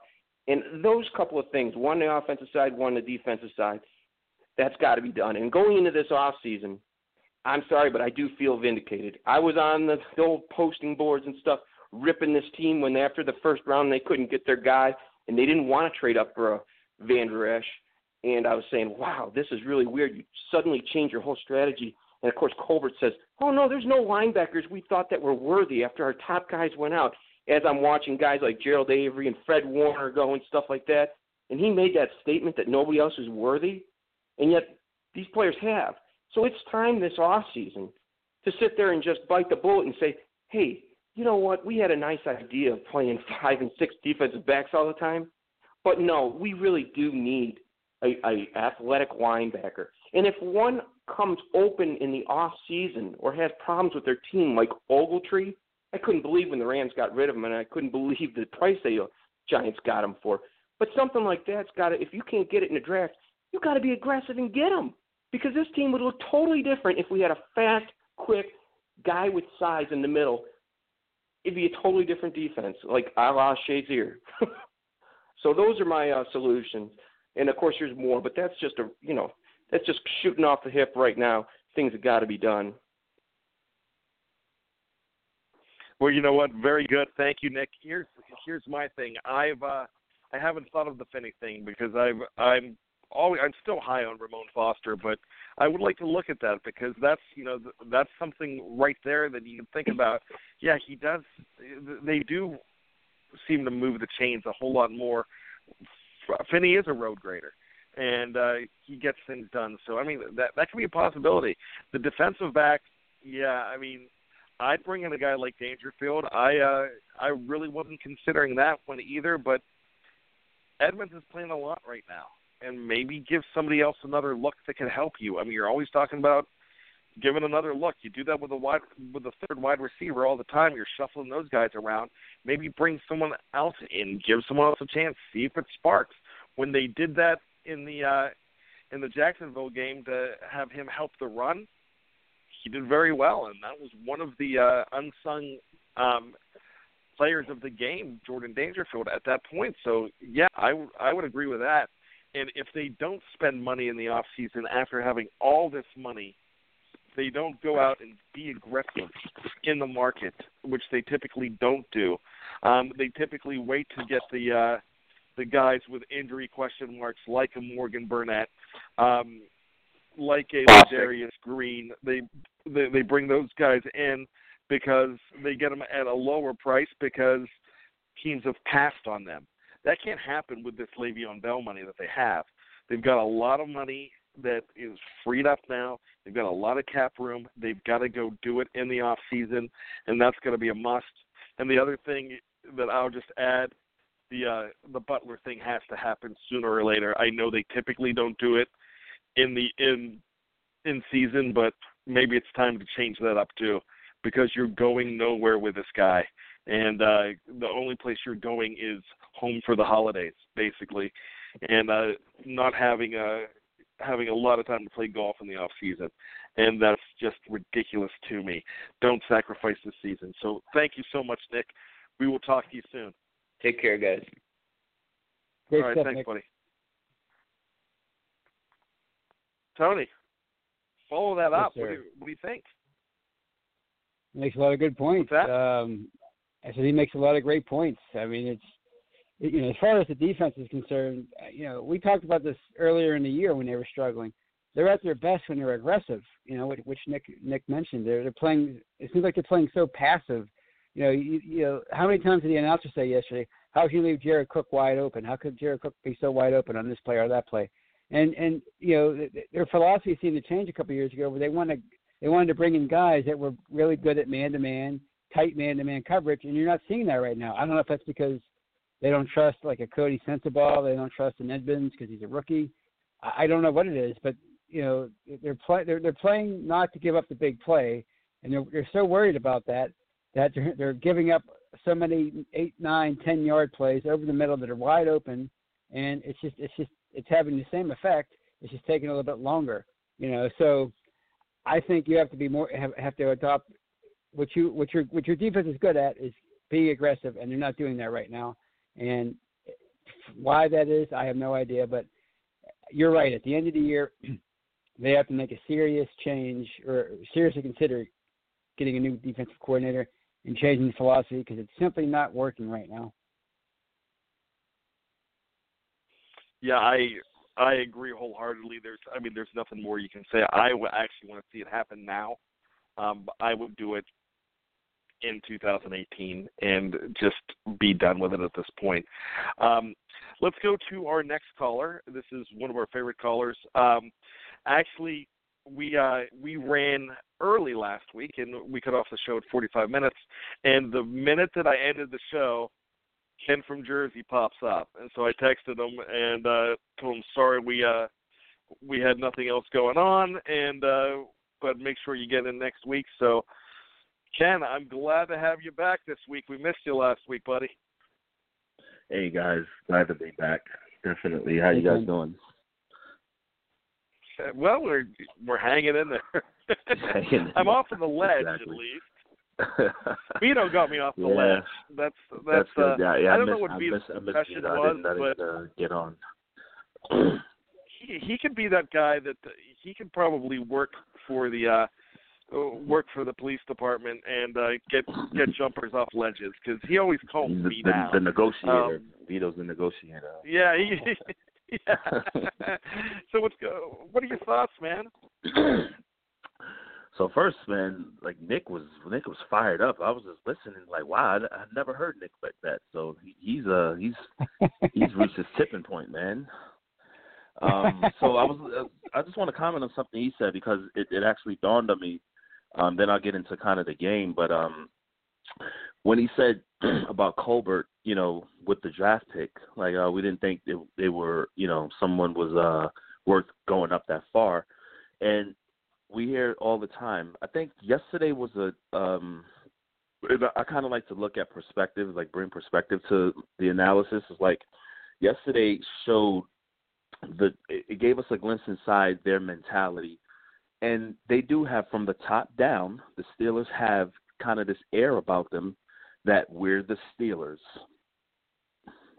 And those couple of things, one the offensive side, one the defensive side, that's got to be done. And going into this off season, I'm sorry, but I do feel vindicated. I was on the, old posting boards and stuff, ripping this team when after the first round they couldn't get their guy and they didn't want to trade up for a Vander Esch. And I was saying, wow, this is really weird. You suddenly change your whole strategy. And of course, Colbert says, oh no, there's no linebackers we thought that were worthy after our top guys went out. As I'm watching guys like Genard Avery and Fred Warner go and stuff like that, and he made that statement that nobody else is worthy, and yet these players have. So it's time this off season to sit there and just bite the bullet and say, hey, you know what? We had a nice idea of playing five and six defensive backs all the time, but no, we really do need a, a athletic linebacker. And if one comes open in the off season or has problems with their team, like Ogletree, I couldn't believe when the Rams got rid of him, and I couldn't believe the price they Giants got him for. But something like that's got to. If you can't get it in the draft, you got to be aggressive and get him because this team would look totally different if we had a fast, quick guy with size in the middle. It'd be a totally different defense, like a la Shazier. so those are my uh, solutions, and of course there's more, but that's just a you know that's just shooting off the hip right now. Things have got to be done. Well, you know what? Very good. Thank you, Nick. Here's here's my thing. I've uh, I haven't thought of the Finney thing because I've I'm always I'm still high on Ramon Foster, but I would like to look at that because that's you know that's something right there that you can think about. Yeah, he does. They do seem to move the chains a whole lot more. Finney is a road grader, and uh, he gets things done. So I mean that that could be a possibility. The defensive back, yeah, I mean I'd bring in a guy like Dangerfield. I uh I really wasn't considering that one either, but Edmunds is playing a lot right now, and maybe give somebody else another look that can help you. I mean, you're always talking about giving another look. You do that with a wide with a third wide receiver all the time. You're shuffling those guys around. Maybe bring someone else in, give someone else a chance, see if it sparks. When they did that in the uh in the Jacksonville game to have him help the run, he did very well, and that was one of the uh, unsung um, players of the game, Jordan Dangerfield, at that point. So yeah, I, I would agree with that. And if they don't spend money in the off season after having all this money, they don't go out and be aggressive in the market, which they typically don't do. Um, they typically wait to get the uh, the guys with injury question marks, like a Morgan Burnett, um, like a Darius Green. They they, they bring those guys in because they get them at a lower price because teams have passed on them. That can't happen with this Le'Veon Bell money that they have. They've got a lot of money that is freed up now. They've got a lot of cap room. They've got to go do it in the off season, and that's going to be a must. And the other thing that I'll just add, the uh, the Butler thing has to happen sooner or later. I know they typically don't do it in the in in season, but maybe it's time to change that up too, because you're going nowhere with this guy, and uh, the only place you're going is home for the holidays, basically, and uh, not having a having a lot of time to play golf in the off season, and that's just ridiculous to me. Don't sacrifice the season. So thank you so much, Nick. We will talk to you soon. Take care, guys. Great All right, stuff, thanks, Nick. buddy. Tony, follow that Yes, up. What do, you, what do you think? makes a lot of good points. What's that? Um, I said he makes a lot of great points. I mean, it's it- you know as far as the defense is concerned, uh, you know we talked about this earlier in the year when they were struggling. They're at their best when they're aggressive, you know, which Nick Nick mentioned. They're they're playing. It seems like they're playing so passive. You know, you, you know, how many times did the announcer say yesterday? How could you leave Jared Cook wide open? How could Jared Cook be so wide open on this play or that play? And and you know, their philosophy seemed to change a couple of years ago, where they want to they wanted to bring in guys that were really good at man to man, tight man to man coverage, and you're not seeing that right now. I don't know if that's because they don't trust like a Coty Sensabaugh, they don't trust an Edmunds because he's a rookie. I, I don't know what it is, but you know they're they're they're playing not to give up the big play, and they're they're so worried about that that they're they're giving up so many eight, nine, ten yard plays over the middle that are wide open, and it's just it's just it's having the same effect. It's just taking a little bit longer, you know. So I think you have to be more have, have to adopt what you what your what your defense is good at is being aggressive, and they're not doing that right now. And why that is, I have no idea. But you're right. At the end of the year, they have to make a serious change or seriously consider getting a new defensive coordinator and changing the philosophy because it's simply not working right now. Yeah, I I agree wholeheartedly. There's, I mean, there's nothing more you can say. I actually want to see it happen now. Um, I would do it in 2018 and just be done with it at this point. Um, let's go to our next caller. This is one of our favorite callers. Um, actually, we uh, we ran early last week and we cut off the show at 45 minutes. And the minute that I ended the show, Ken from Jersey pops up, and so I texted him and uh, told him sorry we uh, we had nothing else going on, and uh, but make sure you get in next week. So, Ken, I'm glad to have you back this week. We missed you last week, buddy. Hey guys, glad to be back. Definitely. How you guys doing? Well, we're we're hanging in there. Hanging I'm off of the ledge exactly. at least. Vito got me off the Yeah. ledge. That's that's, good. uh, yeah, yeah, I don't missed, know what Vito's missed, I profession I was, didn't, I but didn't uh, get on. he he could be that guy that he could probably work for the uh uh, work for the police department and uh get get jumpers off ledges because he always calms He's the, me the, down. the negotiator. Um, Vito's the negotiator. Yeah, he, yeah. so what's go? What are your thoughts, man? so first, man, like Nick was Nick was fired up. I was just listening, like, wow, I, I've never heard Nick like that. So he, he's uh he's he's reached his tipping point, man. Um, so I was uh, I just want to comment on something he said because it, it actually dawned on me. Um, then I'll get into kind of the game, but um, when he said about Colbert, you know, with the draft pick, like uh, we didn't think they, they were, you know, someone was uh worth going up that far, and we hear all the time. I think yesterday was a um I kind of like to look at perspective, like bring perspective to the analysis. Is like yesterday showed the it gave us a glimpse inside their mentality, and they do have from the top down. The Steelers have kind of this air about them that we're the Steelers.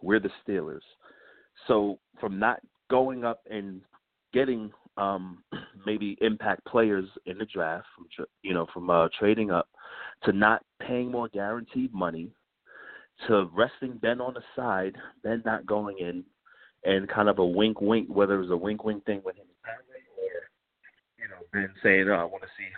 We're the Steelers. So from not going up and getting um, maybe impact players in the draft, from you know, from uh, trading up, to not paying more guaranteed money, to resting Ben on the side, Ben not going in, and kind of a wink, wink, whether it was a wink, wink thing with him Ben saying, oh, "I want to see,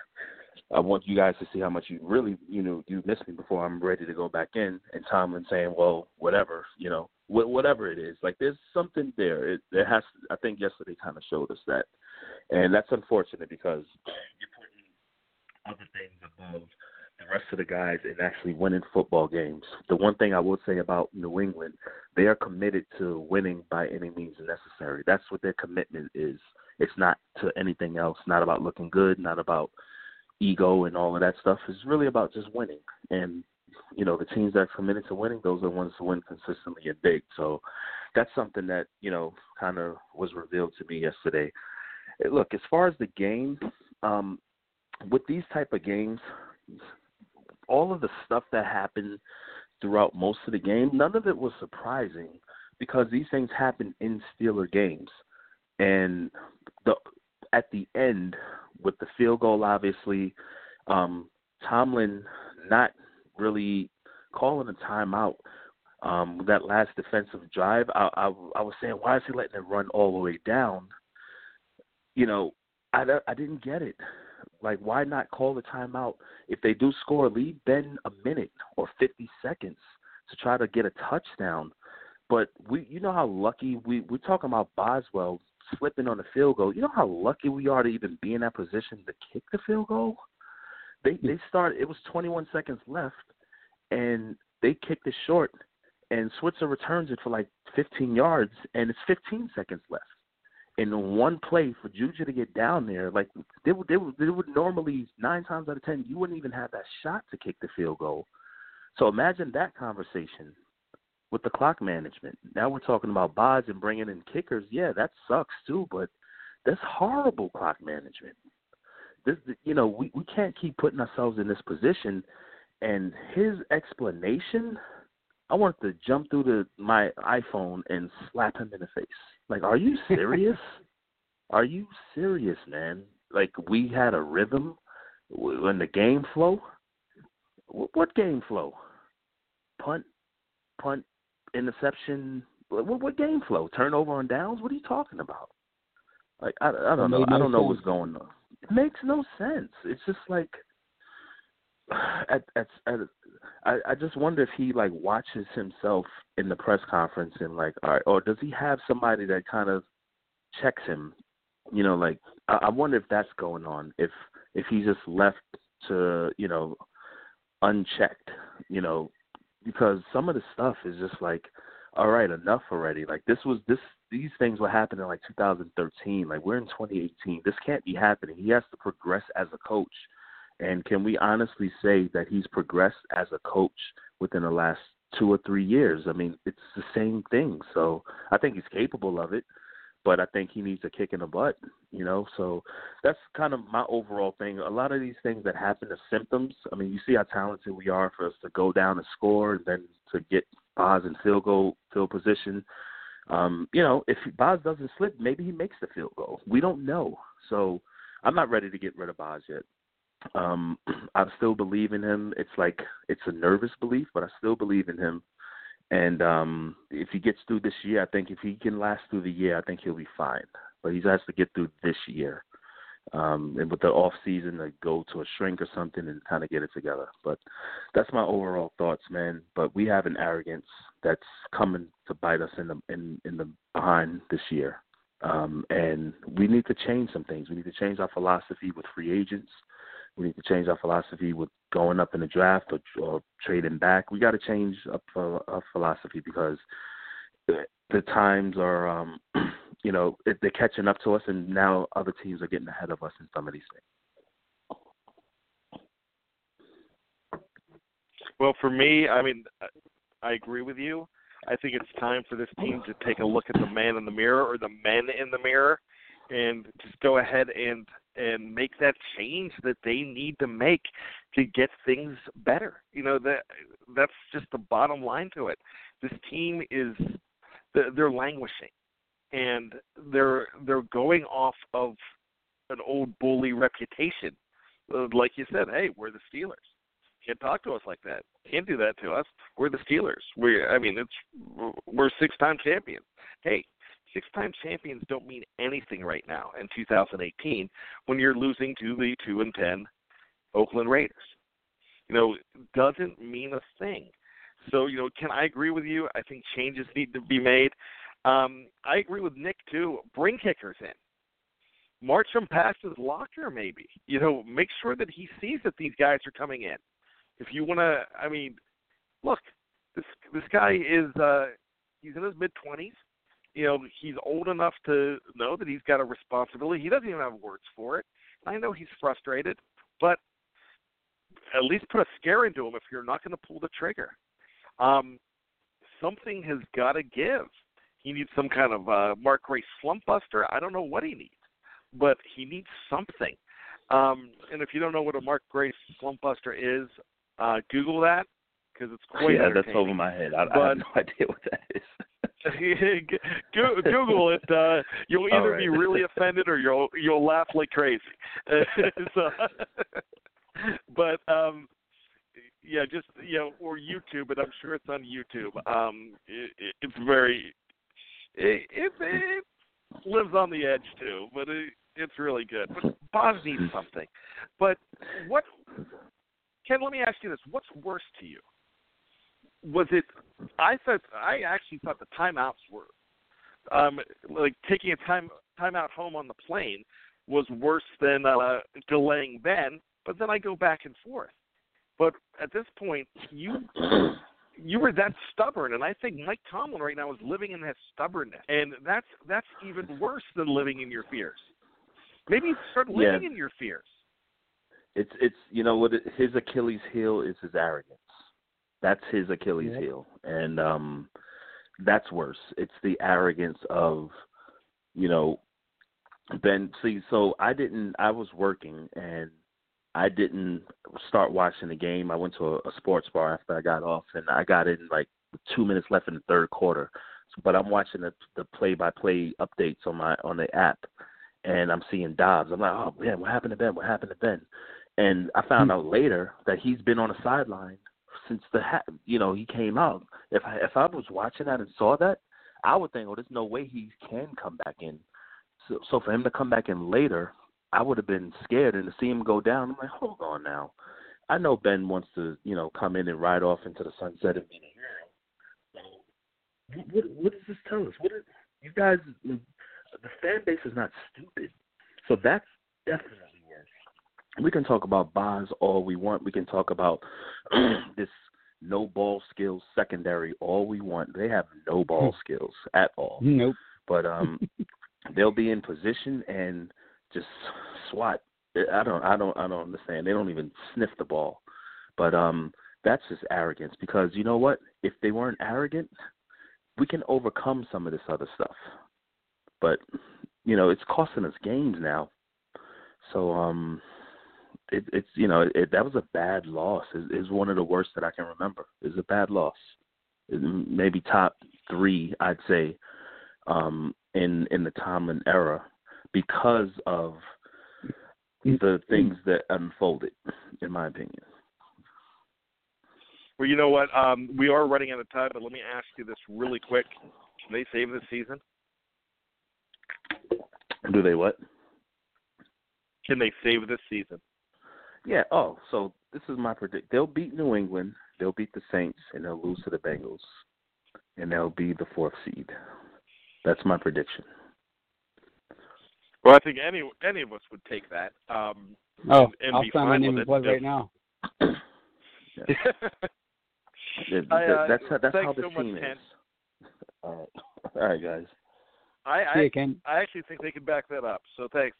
I want you guys to see how much you really, you know, you missed me before I'm ready to go back in," and Tomlin saying, "Well, whatever, you know, wh- whatever it is, like there's something there. It, there has, I think yesterday kind of showed us that, and that's unfortunate because you're putting other things above the rest of the guys and actually winning football games. The one thing I will say about New England, they are committed to winning by any means necessary. That's what their commitment is. It's not to anything else, not about looking good, not about ego and all of that stuff. It's really about just winning. And, you know, the teams that are committed to winning, those are the ones who win consistently and big. So that's something that, you know, kind of was revealed to me yesterday. Eh, Look, as far as the game, um, with these type of games, all of the stuff that happened throughout most of the game, none of it was surprising because these things happen in Steeler games. And the at the end with the field goal obviously, um, Tomlin not really calling a timeout. Um, that last defensive drive, I, I I was saying, why is he letting it run all the way down? You know, I I didn't get it Like, why not call the timeout if they do score? Leave Ben a minute or 50 seconds to try to get a touchdown. But we, you know how lucky we we're talking about Boswell slipping on the field goal. You know how lucky we are to even be in that position to kick the field goal. They they start. It was 21 seconds left, and they kicked it short, and Switzer returns it for like 15 yards, and it's 15 seconds left. In one play for Juju to get down there, like they would, they would, they would normally nine times out of ten, you wouldn't even have that shot to kick the field goal. So imagine that conversation with the clock management. Now we're talking about Boz and bringing in kickers. Yeah, that sucks too, but that's horrible clock management. This, you know, we we can't keep putting ourselves in this position. And his explanation, I want to jump through the my iPhone and slap him in the face. Like, are you serious? are you serious, man? Like we had a rhythm when the game flow. What game flow? Punt, punt, interception. What, what game flow? Turnover on downs? What are you talking about? Like I, I don't know. I don't know what's going on. It makes no sense. It's just like at, at, at I, I just wonder if he like watches himself in the press conference and like all right, or does he have somebody that kind of checks him? You know, like I, I wonder if that's going on. If if he's just left to you know unchecked, you know, because some of the stuff is just like, all right, enough already. Like this was this these things were happening like 2013. Like we're in 2018. This can't be happening. He has to progress as a coach. And can we honestly say that he's progressed as a coach within the last two or three years? I mean, it's the same thing. So I think he's capable of it but I think he needs a kick in the butt, you know. So that's kind of my overall thing. A lot of these things that happen are symptoms. I mean, you see how talented we are for us to go down and score, and then to get Boz in field goal field position. Um, you know, if Boz doesn't slip, maybe he makes the field goal. We don't know. So I'm not ready to get rid of Boz yet. Um, I still believe in him. It's like it's a nervous belief, but I still believe in him. And um, if he gets through this year, I think if he can last through the year, I think he'll be fine. But he has to get through this year. Um, and with the off season, to go to a shrink or something and kind of get it together. But that's my overall thoughts, man. But we have an arrogance that's coming to bite us in the in in the behind this year, um, and we need to change some things. We need to change our philosophy with free agents. We need to change our philosophy with going up in the draft or, or trading back. We got to change up our philosophy because the times are, um, you know, they're catching up to us, and now other teams are getting ahead of us in some of these things. Well, for me, I mean, I agree with you. I think it's time for this team to take a look at the man in the mirror or the men in the mirror and just go ahead and and make that change that they need to make to get things better. You know that that's just the bottom line to it. This team is they're languishing, and they're they're going off of an old bully reputation. Uh, like you said, hey, we're the Steelers. Can't talk to us like that. Can't do that to us. We're the Steelers. We, I mean, it's we're six-time champions. Hey, six time champions don't mean anything right now in 2018 when you're losing to the 2 and 10 Oakland Raiders. You know, doesn't mean a thing. So, you know, can I agree with you? I think changes need to be made. Um, I agree with Nick too. Bring kickers in. March them past his locker, maybe. You know, make sure that he sees that these guys are coming in. If you want to, I mean, look, this this guy is uh, he's in his mid twenties you know, he's old enough to know that he's got a responsibility. He doesn't even have words for it. I know he's frustrated, but at least put a scare into him if you're not going to pull the trigger. Um, something has got to give. He needs some kind of uh, Mark Grace slump buster. I don't know what he needs, but he needs something. Um, and if you don't know what a Mark Grace slump buster is, uh, Google that because it's quite yeah, that's over my head. I, but, I have no idea what that is. Google it. Uh, you'll either right. be really offended or you'll you'll laugh like crazy. so, but um, yeah, just you know, or YouTube, but I'm sure it's on YouTube. Um, it, it, it's very it, it, it lives on the edge too, but it, it's really good. But Boz needs something. But what? Ken, let me ask you this: What's worse to you? Was it? I thought I actually thought the timeouts were, um, like taking a time timeout home on the plane was worse than uh, delaying Ben. But then I go back and forth. But at this point, you you were that stubborn, and I think Mike Tomlin right now is living in that stubbornness, and that's that's even worse than living in your fears. Maybe start living Yeah. in your fears. It's it's you know what it, his Achilles heel is his arrogance. That's his Achilles Yep. heel, and um, that's worse. It's the arrogance of, you know, Ben. See, so I didn't. I was working, and I didn't start watching the game. I went to a, a sports bar after I got off, and I got in like two minutes left in the third quarter. So, but I'm watching the the play by play updates on my on the app, and I'm seeing Dobbs. I'm like, oh man, what happened to Ben? What happened to Ben? And I found out later that he's been on the sideline since the ha- you know he came out. If I if I was watching that and saw that, I would think, oh, there's no way he can come back in. So so for him to come back in later, I would have been scared and to see him go down. I'm like, hold on now. I know Ben wants to you know come in and ride off into the sunset and be a hero. What, what, what does this tell us? What is, you guys? The fan base is not stupid, so that's definitely we can talk about Boz all we want. We can talk about this no ball skills secondary all we want. They have no ball skills at all. Nope. But um they'll be in position and just swat. I don't I don't I don't understand. They don't even sniff the ball. But um that's just arrogance because you know what? If they weren't arrogant, we can overcome some of this other stuff. But you know, it's costing us games now. So um it, it's you know it, that was a bad loss. It, it's one of the worst that I can remember. It's a bad loss. It, maybe top three, I'd say, um, in in the Tomlin era because of the things that unfolded, in my opinion. Well, you know what? Um, we are running out of time, but let me ask you this really quick: Can they save the season? Do they what? Can they save this season? Yeah. Oh, so this is my predict. They'll beat New England. They'll beat the Saints, and they'll lose to the Bengals, and they'll be the fourth seed. That's my prediction. Well, I think any any of us would take that. Um, Oh, and, and I'll sign my name with in blood right now. Yeah, I, uh, that's how, that's how the so team Ken. is. All right, all right, guys. I See I, you, Ken. I actually think they can back that up. So thanks.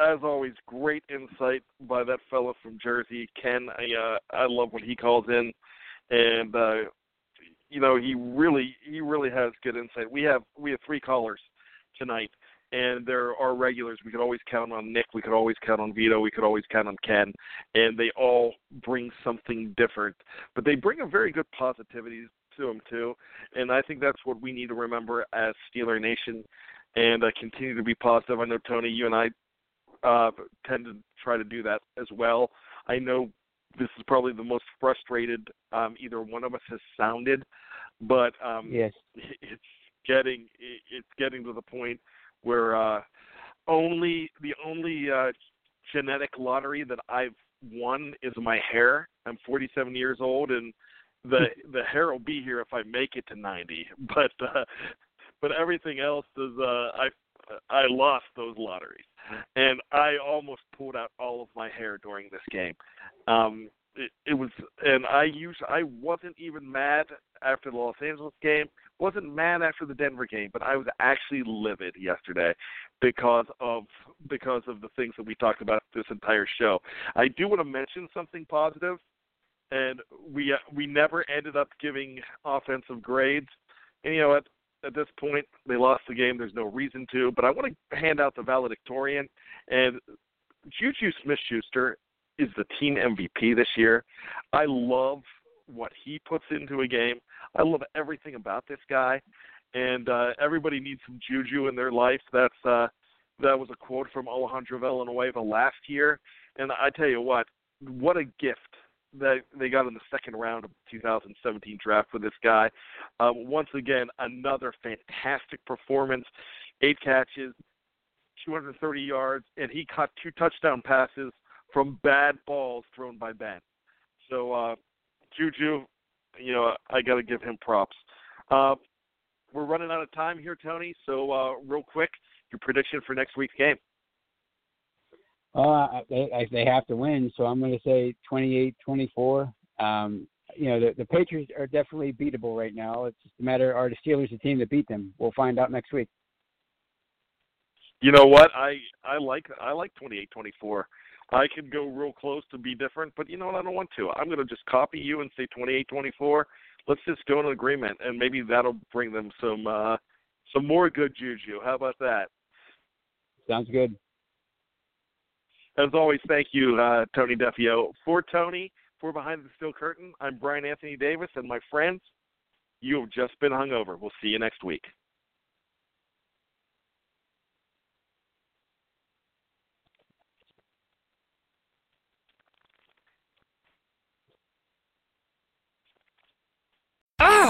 As always, great insight by that fellow from Jersey, Ken. I uh, I love when he calls in, and uh, you know he really he really has good insight. We have we have three callers tonight, and there are regulars. We could always count on Nick. We could always count on Vito. We could always count on Ken, and they all bring something different. But they bring a very good positivity to them too, and I think that's what we need to remember as Steeler Nation, and uh, continue to be positive. I know Tony, you and I uh, tend to try to do that as well. I know this is probably the most frustrated um, either one of us has sounded, but um, Yes. it's getting it's getting to the point where uh only the only uh genetic lottery that I've won is my hair. I'm 47 years old and the the hair will be here if I make it to 90. But uh but everything else is uh I I lost those lotteries. And I almost pulled out all of my hair during this game. Um it, it was and I used I wasn't even mad after the Los Angeles game, wasn't mad after the Denver game, but I was actually livid yesterday because of because of the things that we talked about this entire show. I do want to mention something positive, and we uh, we never ended up giving offensive grades. And you know what? At this point, they lost the game. There's no reason to. But I want to hand out the valedictorian, and Juju Smith-Schuster is the team MVP this year. I love what he puts into a game. I love everything about this guy, and uh, everybody needs some juju in their life. That's uh, that was a quote from Alejandro Villanueva last year, and I tell you what, what a gift that they got in the second round of the 2017 draft with this guy. Um, once again, another fantastic performance, eight catches, 230 yards, and he caught two touchdown passes from bad balls thrown by Ben. So uh, Juju, you know, I got to give him props. Uh, we're running out of time here, Tony. So uh, real quick, your prediction for next week's game. Uh, they they have to win, so I'm going to say 28-24. Um, you know, the, the Patriots are definitely beatable right now. It's just a matter are the Steelers the team that beat them? We'll find out next week. You know what? I I like I like 28-24. I could go real close to be different, but you know what? I don't want to. I'm going to just copy you and say 28-24. Let's just go in an agreement, and maybe that'll bring them some uh, some more good juju. How about that? Sounds good. As always, thank you, uh, Tony Defeo. For Tony, for Behind the Steel Curtain, I'm Brian Anthony Davis, and my friends, you have just been hungover. We'll see you next week. Ugh,